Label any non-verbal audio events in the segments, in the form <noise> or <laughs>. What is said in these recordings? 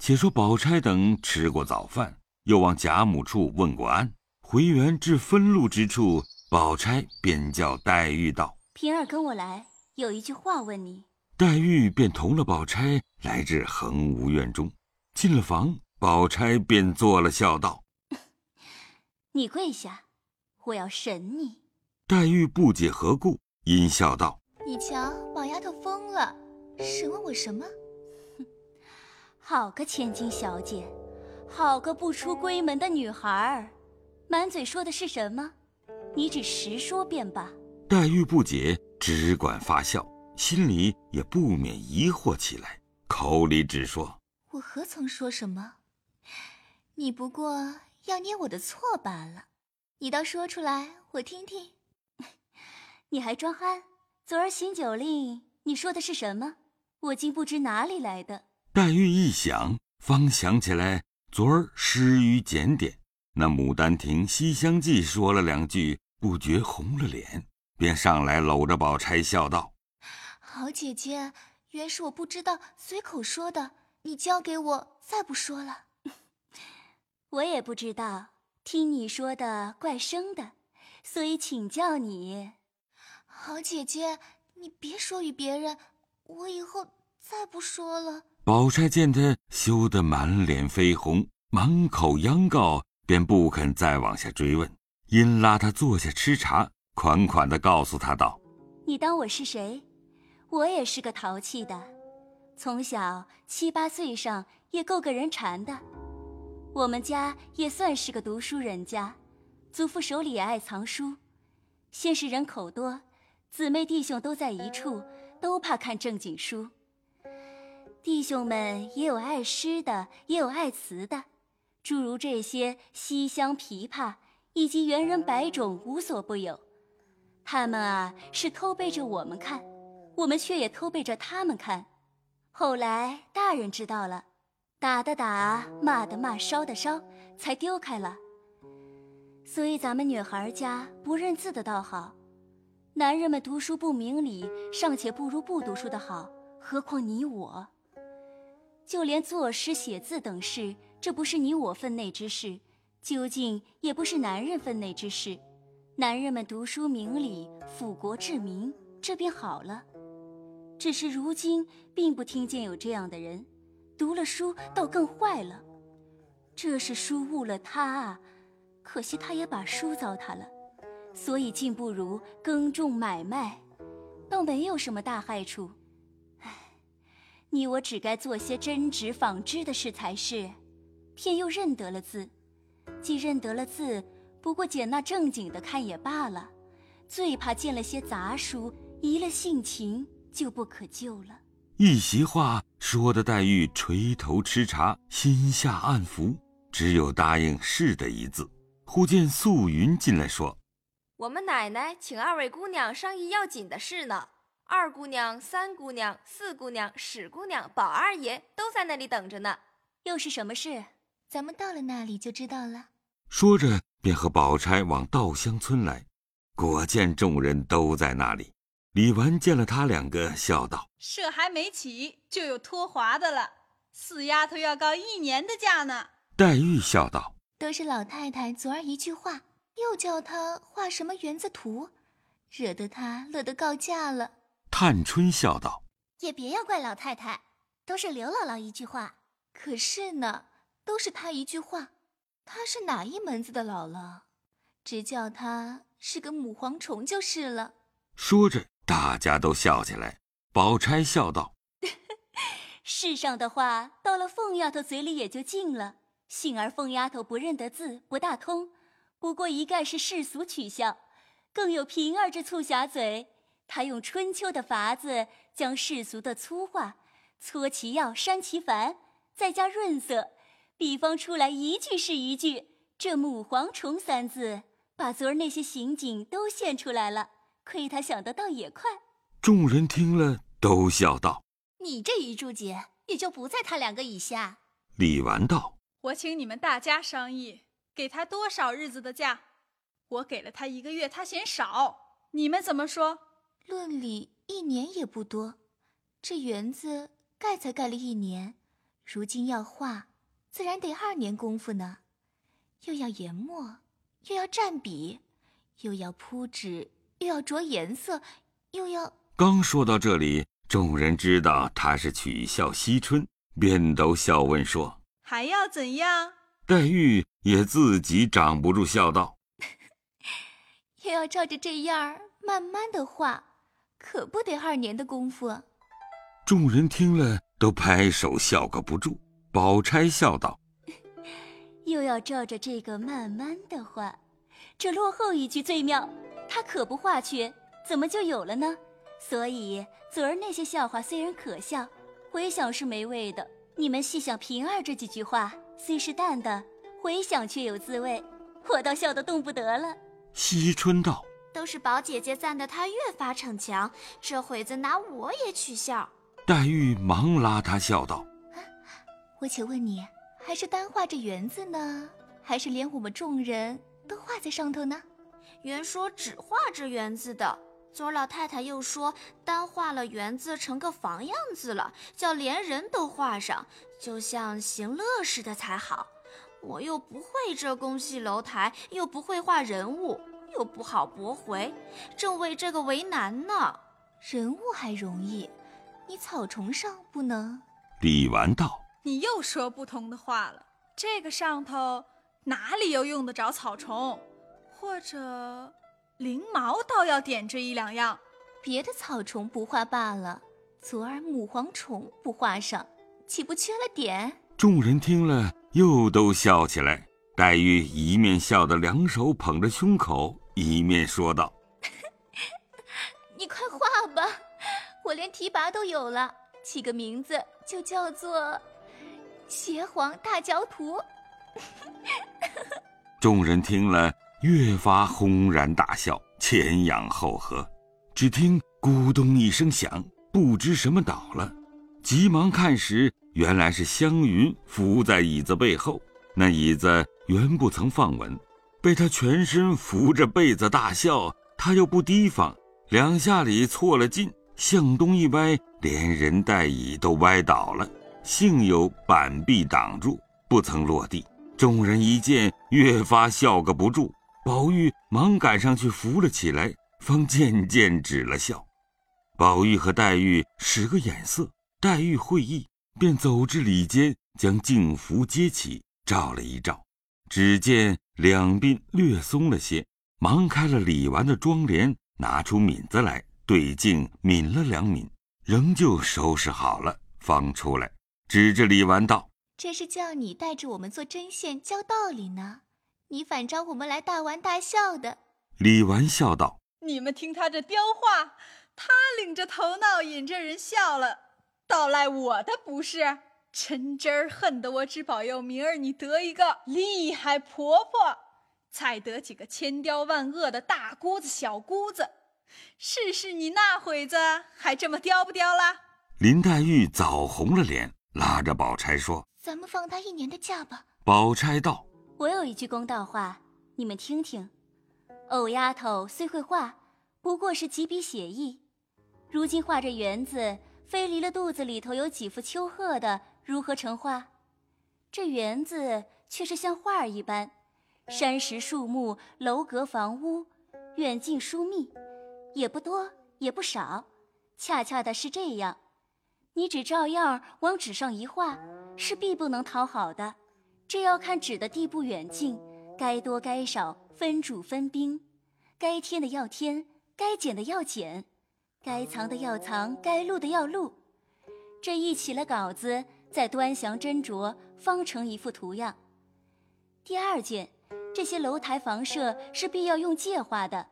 且说宝钗等吃过早饭，又往贾母处问过安，回园至分路之处，宝钗便叫黛玉道：“平儿跟我来，有一句话问你。”黛玉便同了宝钗来至恒芜院中，进了房，宝钗便坐了，笑道：“ <laughs> 你跪下，我要审你。”黛玉不解何故，阴笑道：“你瞧，宝丫头疯了，审问我什么？”好个千金小姐，好个不出闺门的女孩儿，满嘴说的是什么？你只实说便罢。黛玉不解，只管发笑，心里也不免疑惑起来，口里只说：“我何曾说什么？你不过要捏我的错罢了。你倒说出来，我听听。<laughs> 你还装憨？昨儿行酒令，你说的是什么？我竟不知哪里来的。”黛玉一想，方想起来昨儿失于检点，那《牡丹亭》《西厢记》说了两句，不觉红了脸，便上来搂着宝钗笑道：“好姐姐，原是我不知道，随口说的。你交给我，再不说了。<laughs> 我也不知道，听你说的怪生的，所以请教你。好姐姐，你别说与别人，我以后再不说了。”宝钗见他羞得满脸绯红，满口央告，便不肯再往下追问，因拉他坐下吃茶，款款的告诉他道：“你当我是谁？我也是个淘气的，从小七八岁上也够个人馋的。我们家也算是个读书人家，祖父手里也爱藏书，先是人口多，姊妹弟兄都在一处，都怕看正经书。”弟兄们也有爱诗的，也有爱词的，诸如这些西厢、琵琶以及猿人百种，无所不有。他们啊是偷背着我们看，我们却也偷背着他们看。后来大人知道了，打的打，骂的骂，烧的烧，才丢开了。所以咱们女孩家不认字的倒好，男人们读书不明理，尚且不如不读书的好，何况你我？就连作诗写字等事，这不是你我分内之事，究竟也不是男人分内之事。男人们读书明理，辅国治民，这便好了。只是如今并不听见有这样的人，读了书倒更坏了。这是书误了他啊，可惜他也把书糟蹋了，所以竟不如耕种买卖，倒没有什么大害处。你我只该做些针织纺织的事才是，偏又认得了字。既认得了字，不过捡那正经的看也罢了。最怕见了些杂书，移了性情，就不可救了。一席话说的黛玉垂头吃茶，心下暗服，只有答应是的一字。忽见素云进来说：“我们奶奶请二位姑娘商议要紧的事呢。”二姑娘、三姑娘、四姑娘、史姑娘、宝二爷都在那里等着呢。又是什么事？咱们到了那里就知道了。说着，便和宝钗往稻香村来。果见众人都在那里。李纨见了他两个，笑道：“社还没起，就有脱滑的了。四丫头要告一年的假呢。”黛玉笑道：“都是老太太昨儿一句话，又叫她画什么园子图，惹得她乐得告假了。”探春笑道：“也别要怪老太太，都是刘姥姥一句话。可是呢，都是她一句话。她是哪一门子的姥姥？只叫她是个母蝗虫就是了。”说着，大家都笑起来。宝钗笑道：“ <laughs> 世上的话到了凤丫头嘴里也就尽了。幸而凤丫头不认得字，不大通，不过一概是世俗取笑。更有平儿这醋匣嘴。”他用春秋的法子，将世俗的粗话搓其要，删其繁，再加润色，比方出来一句是一句。这母蝗虫三字，把昨儿那些刑警都现出来了。亏他想得倒也快。众人听了，都笑道：“你这一注解，也就不在他两个以下。”李纨道：“我请你们大家商议，给他多少日子的假？我给了他一个月，他嫌少，你们怎么说？”论理一年也不多，这园子盖才盖了一年，如今要画，自然得二年功夫呢，又要研墨，又要蘸笔，又要铺纸，又要着颜色，又要……刚说到这里，众人知道他是取笑惜春，便都笑问说：“还要怎样？”黛玉也自己掌不住笑道：<laughs> “又要照着这样慢慢的画，可不得二年的功夫。”众人听了，都拍手笑个不住。宝钗笑道：<laughs> “又要照着这个慢慢的画，这落后一句最妙。他可不画去，怎么就有了呢？所以昨儿那些笑话虽然可笑，回想是没味的。你们细想平儿这几句话。”虽是淡的，回想却有滋味，我倒笑得动不得了。惜春道：“都是宝姐姐赞的他越发逞强，这会子拿我也取笑。”黛玉忙拉他笑道：“我且问你，还是单画这园子呢，还是连我们众人都画在上头呢？”原说只画这园子的，昨儿老太太又说单画了园子成个房样子了，叫连人都画上。就像行乐似的才好，我又不会这宫戏楼台，又不会画人物，又不好驳回，正为这个为难呢。人物还容易，你草虫上不能。李纨道：“你又说不同的话了。这个上头哪里又用得着草虫？或者翎毛倒要点缀一两样。别的草虫不画罢了，昨儿母蝗虫不画上。”岂不缺了点？众人听了，又都笑起来。黛玉一面笑得两手捧着胸口，一面说道：“ <laughs> 你快画吧，我连提拔都有了，起个名字就叫做‘邪皇大脚图’。<laughs> ”众人听了，越发轰然大笑，前仰后合。只听咕咚一声响，不知什么倒了，急忙看时。原来是湘云伏在椅子背后，那椅子原不曾放稳，被他全身扶着被子大笑，他又不提防，两下里错了劲，向东一歪，连人带椅都歪倒了，幸有板壁挡住，不曾落地。众人一见，越发笑个不住。宝玉忙赶上去扶了起来，方渐渐止了笑。宝玉和黛玉使个眼色，黛玉会意。便走至里间，将镜符接起，照了一照，只见两鬓略松了些，忙开了李纨的妆帘，拿出抿子来对镜抿了两抿，仍旧收拾好了，方出来，指着李纨道：“这是叫你带着我们做针线教道理呢，你反招我们来大玩大笑的。”李纨笑道：“你们听他这刁话，他领着头闹，引着人笑了。”倒赖我的不是，真真儿恨得我只保佑明儿你得一个厉害婆婆，再得几个千刁万恶的大姑子小姑子，试试你那会子还这么刁不刁啦？林黛玉早红了脸，拉着宝钗说：“咱们放他一年的假吧。”宝钗道：“我有一句公道话，你们听听。藕丫头虽会画，不过是几笔写意，如今画这园子。”非离了肚子里头有几幅秋鹤的，如何成画？这园子却是像画儿一般，山石树木、楼阁房屋，远近疏密，也不多也不少，恰恰的是这样。你只照样往纸上一画，是必不能讨好的。这要看纸的地步远近，该多该少，分主分兵，该添的要添，该减的要减。该藏的要藏，该录的要录，这一起了稿子，再端详斟酌，方成一幅图样。第二件，这些楼台房舍是必要用借画的，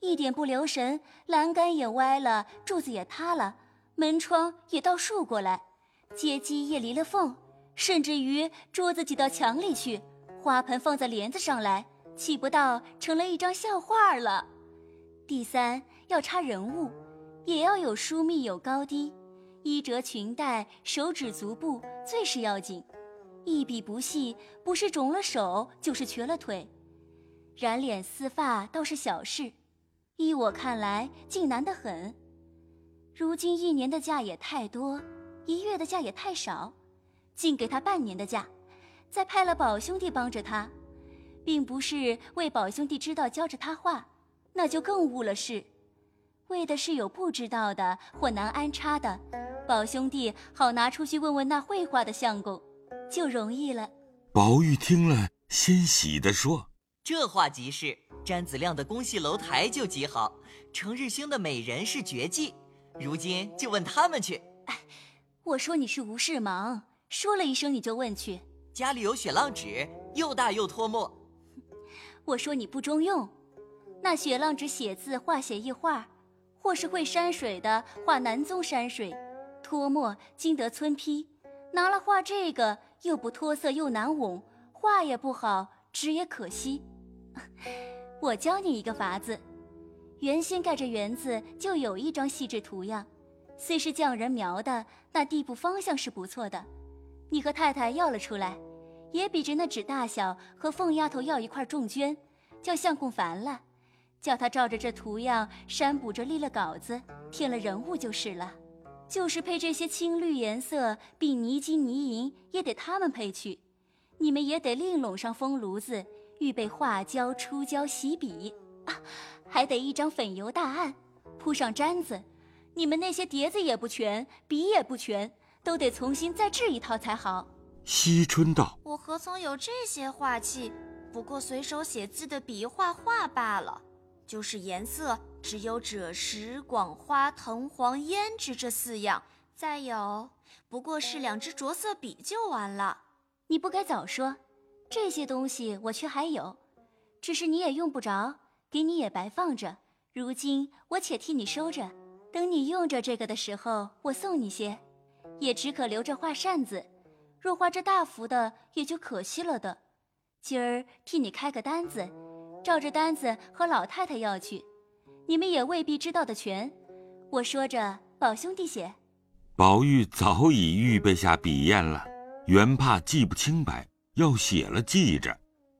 一点不留神，栏杆也歪了，柱子也塌了，门窗也倒竖过来，阶基也离了缝，甚至于桌子挤到墙里去，花盆放在帘子上来，岂不到成了一张笑话了？第三，要插人物。也要有疏密有高低，衣着裙带手指足部最是要紧，一笔不细，不是肿了手，就是瘸了腿。染脸丝发倒是小事，依我看来竟难得很。如今一年的假也太多，一月的假也太少，竟给他半年的假，再派了宝兄弟帮着他，并不是为宝兄弟知道教着他画，那就更误了事。为的是有不知道的或难安插的，宝兄弟好拿出去问问那会画的相公，就容易了。宝玉听了，欣喜地说：“这话极是。詹子亮的宫戏楼台就极好，程日兴的美人是绝技。如今就问他们去。”哎，我说你是无事忙，说了一声你就问去。家里有雪浪纸，又大又脱墨。<laughs> 我说你不中用，那雪浪纸写字画写意画。或是会山水的画南宗山水，脱墨经得村批，拿了画这个又不脱色又难拢，画也不好，纸也可惜。<laughs> 我教你一个法子，原先盖着园子就有一张细致图样，虽是匠人描的，那地步方向是不错的。你和太太要了出来，也比着那纸大小和凤丫头要一块重绢，叫相公烦了。叫他照着这图样删补着立了稿子，添了人物就是了。就是配这些青绿颜色，并泥金泥银，也得他们配去。你们也得另拢上风炉子，预备画胶、出胶、洗笔啊，还得一张粉油大案，铺上毡子。你们那些碟子也不全，笔也不全，都得重新再制一套才好。惜春道：“我何曾有这些画器？不过随手写字的笔画画罢了。”就是颜色，只有赭石、广花、藤黄、胭脂这四样，再有不过是两支着色笔就完了。你不该早说，这些东西我却还有，只是你也用不着，给你也白放着。如今我且替你收着，等你用着这个的时候，我送你些，也只可留着画扇子。若画这大幅的，也就可惜了的。今儿替你开个单子。照着单子和老太太要去，你们也未必知道的全。我说着，宝兄弟写。宝玉早已预备下笔砚了，原怕记不清白，要写了记着。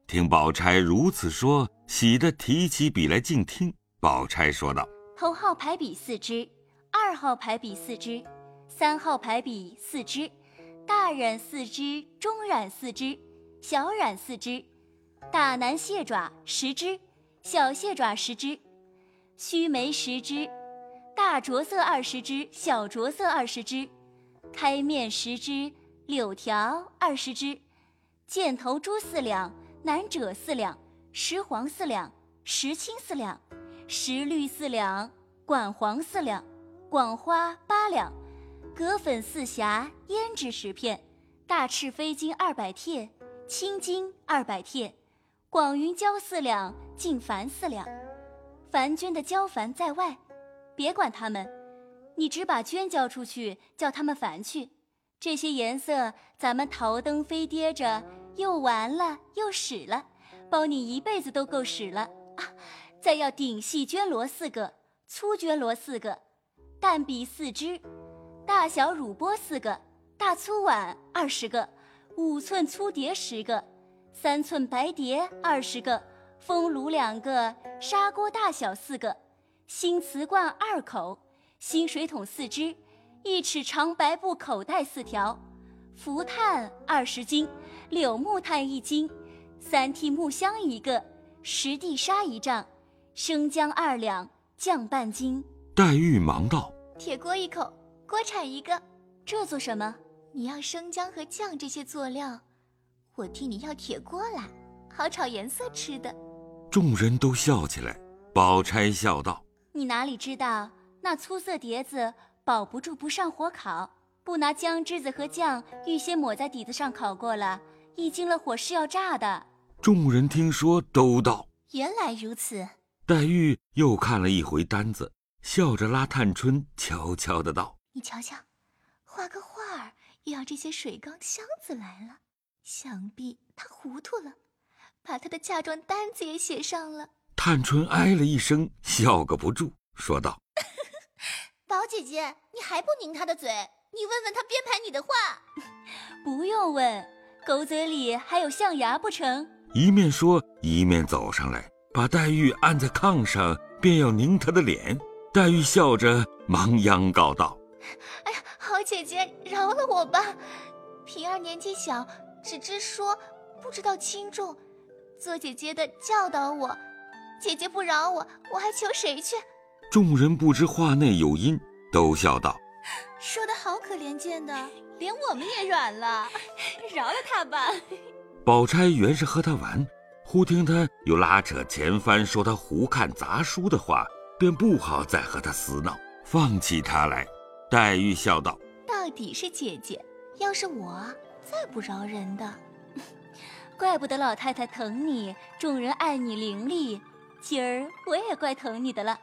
听宝钗如此说，喜得提起笔来静听。宝钗说道：“头号排笔四支，二号排笔四支，三号排笔四支，大染四支，中染四支，小染四支。”大南蟹爪十只，小蟹爪十只，须眉十只，大着色二十只，小着色二十只，开面十只，柳条二十只，箭头珠四两，南褶四两，石黄四两，石青四两，石绿四两，管黄四两，广花八两，葛粉四匣，胭脂十片，大赤飞金二百帖，青金二百帖。广云胶四两，净凡四两，凡绢的胶矾在外，别管他们，你只把绢交出去，叫他们矾去。这些颜色，咱们桃灯飞跌着，又完了又使了，包你一辈子都够使了啊！再要顶细绢罗四个，粗绢罗四个，淡笔四支，大小乳钵四个，大粗碗二十个，五寸粗碟十个。三寸白碟二十个，风炉两个，砂锅大小四个，新瓷罐二口，新水桶四只，一尺长白布口袋四条，浮炭二十斤，柳木炭一斤，三屉木箱一个，十地沙一丈，生姜二两，酱半斤。黛玉忙道：“铁锅一口，锅铲一个，这做什么？你要生姜和酱这些佐料。”我替你要铁锅来，好炒颜色吃的。众人都笑起来。宝钗笑道：“你哪里知道，那粗色碟子保不住不上火烤，不拿姜汁子和酱预先抹在底子上烤过了，一经了火是要炸的。”众人听说，都道：“原来如此。”黛玉又看了一回单子，笑着拉探春悄悄的道：“你瞧瞧，画个画儿又要这些水缸箱子来了。”想必他糊涂了，把他的嫁妆单子也写上了。探春哎了一声，笑个不住，说道：“宝姐姐，你还不拧他的嘴？你问问他编排你的话。”不用问，狗嘴里还有象牙不成？一面说，一面走上来，把黛玉按在炕上，便要拧她的脸。黛玉笑着，忙央告道：“哎呀，好姐姐，饶了我吧。”平儿年纪小，只知说，不知道轻重。做姐姐的教导我，姐姐不饶我，我还求谁去？众人不知话内有因，都笑道：“说的好可怜见的，连我们也软了，饶了他吧。”宝钗原是和他玩，忽听他又拉扯前番说他胡看杂书的话，便不好再和他厮闹，放弃他来。黛玉笑道：“到底是姐姐，要是我，再不饶人的。<laughs> ”怪不得老太太疼你，众人爱你伶俐。今儿我也怪疼你的了。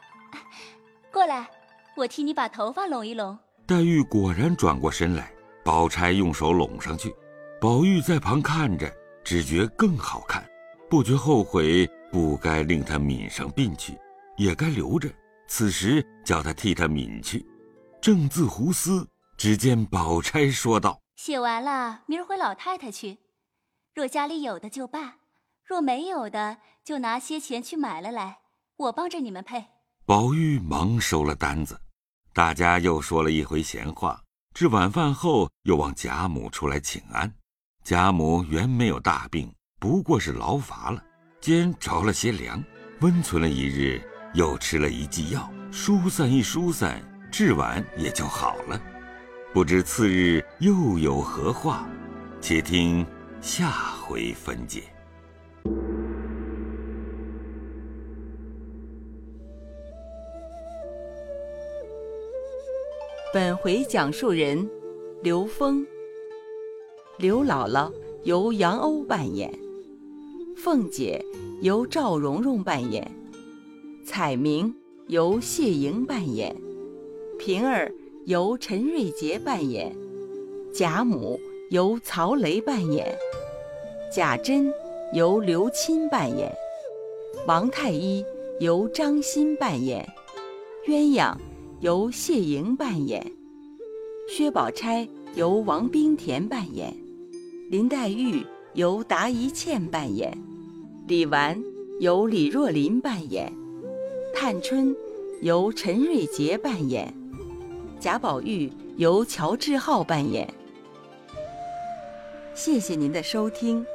过来，我替你把头发拢一拢。黛玉果然转过身来，宝钗用手拢上去。宝玉在旁看着，只觉更好看，不觉后悔，不该令她抿上鬓去，也该留着。此时叫他替她抿去，正自胡思，只见宝钗说道：“写完了，明儿回老太太去。”若家里有的就罢，若没有的，就拿些钱去买了来，我帮着你们配。宝玉忙收了单子，大家又说了一回闲话。至晚饭后，又望贾母出来请安。贾母原没有大病，不过是劳乏了，兼着了些凉，温存了一日，又吃了一剂药，疏散一疏散，至晚也就好了。不知次日又有何话，且听。下回分解。本回讲述人刘峰，刘姥姥由杨欧扮演，凤姐由赵蓉蓉扮演，彩明由谢莹扮演，平儿由陈瑞杰扮演，贾母。由曹雷扮演，贾珍由刘钦扮演，王太医由张欣扮演，鸳鸯由谢莹扮演，薛宝钗由王冰田扮演，林黛玉由达一茜扮演，李纨由李若琳扮演，探春由陈瑞杰扮演，贾宝玉由乔志浩扮演。谢谢您的收听。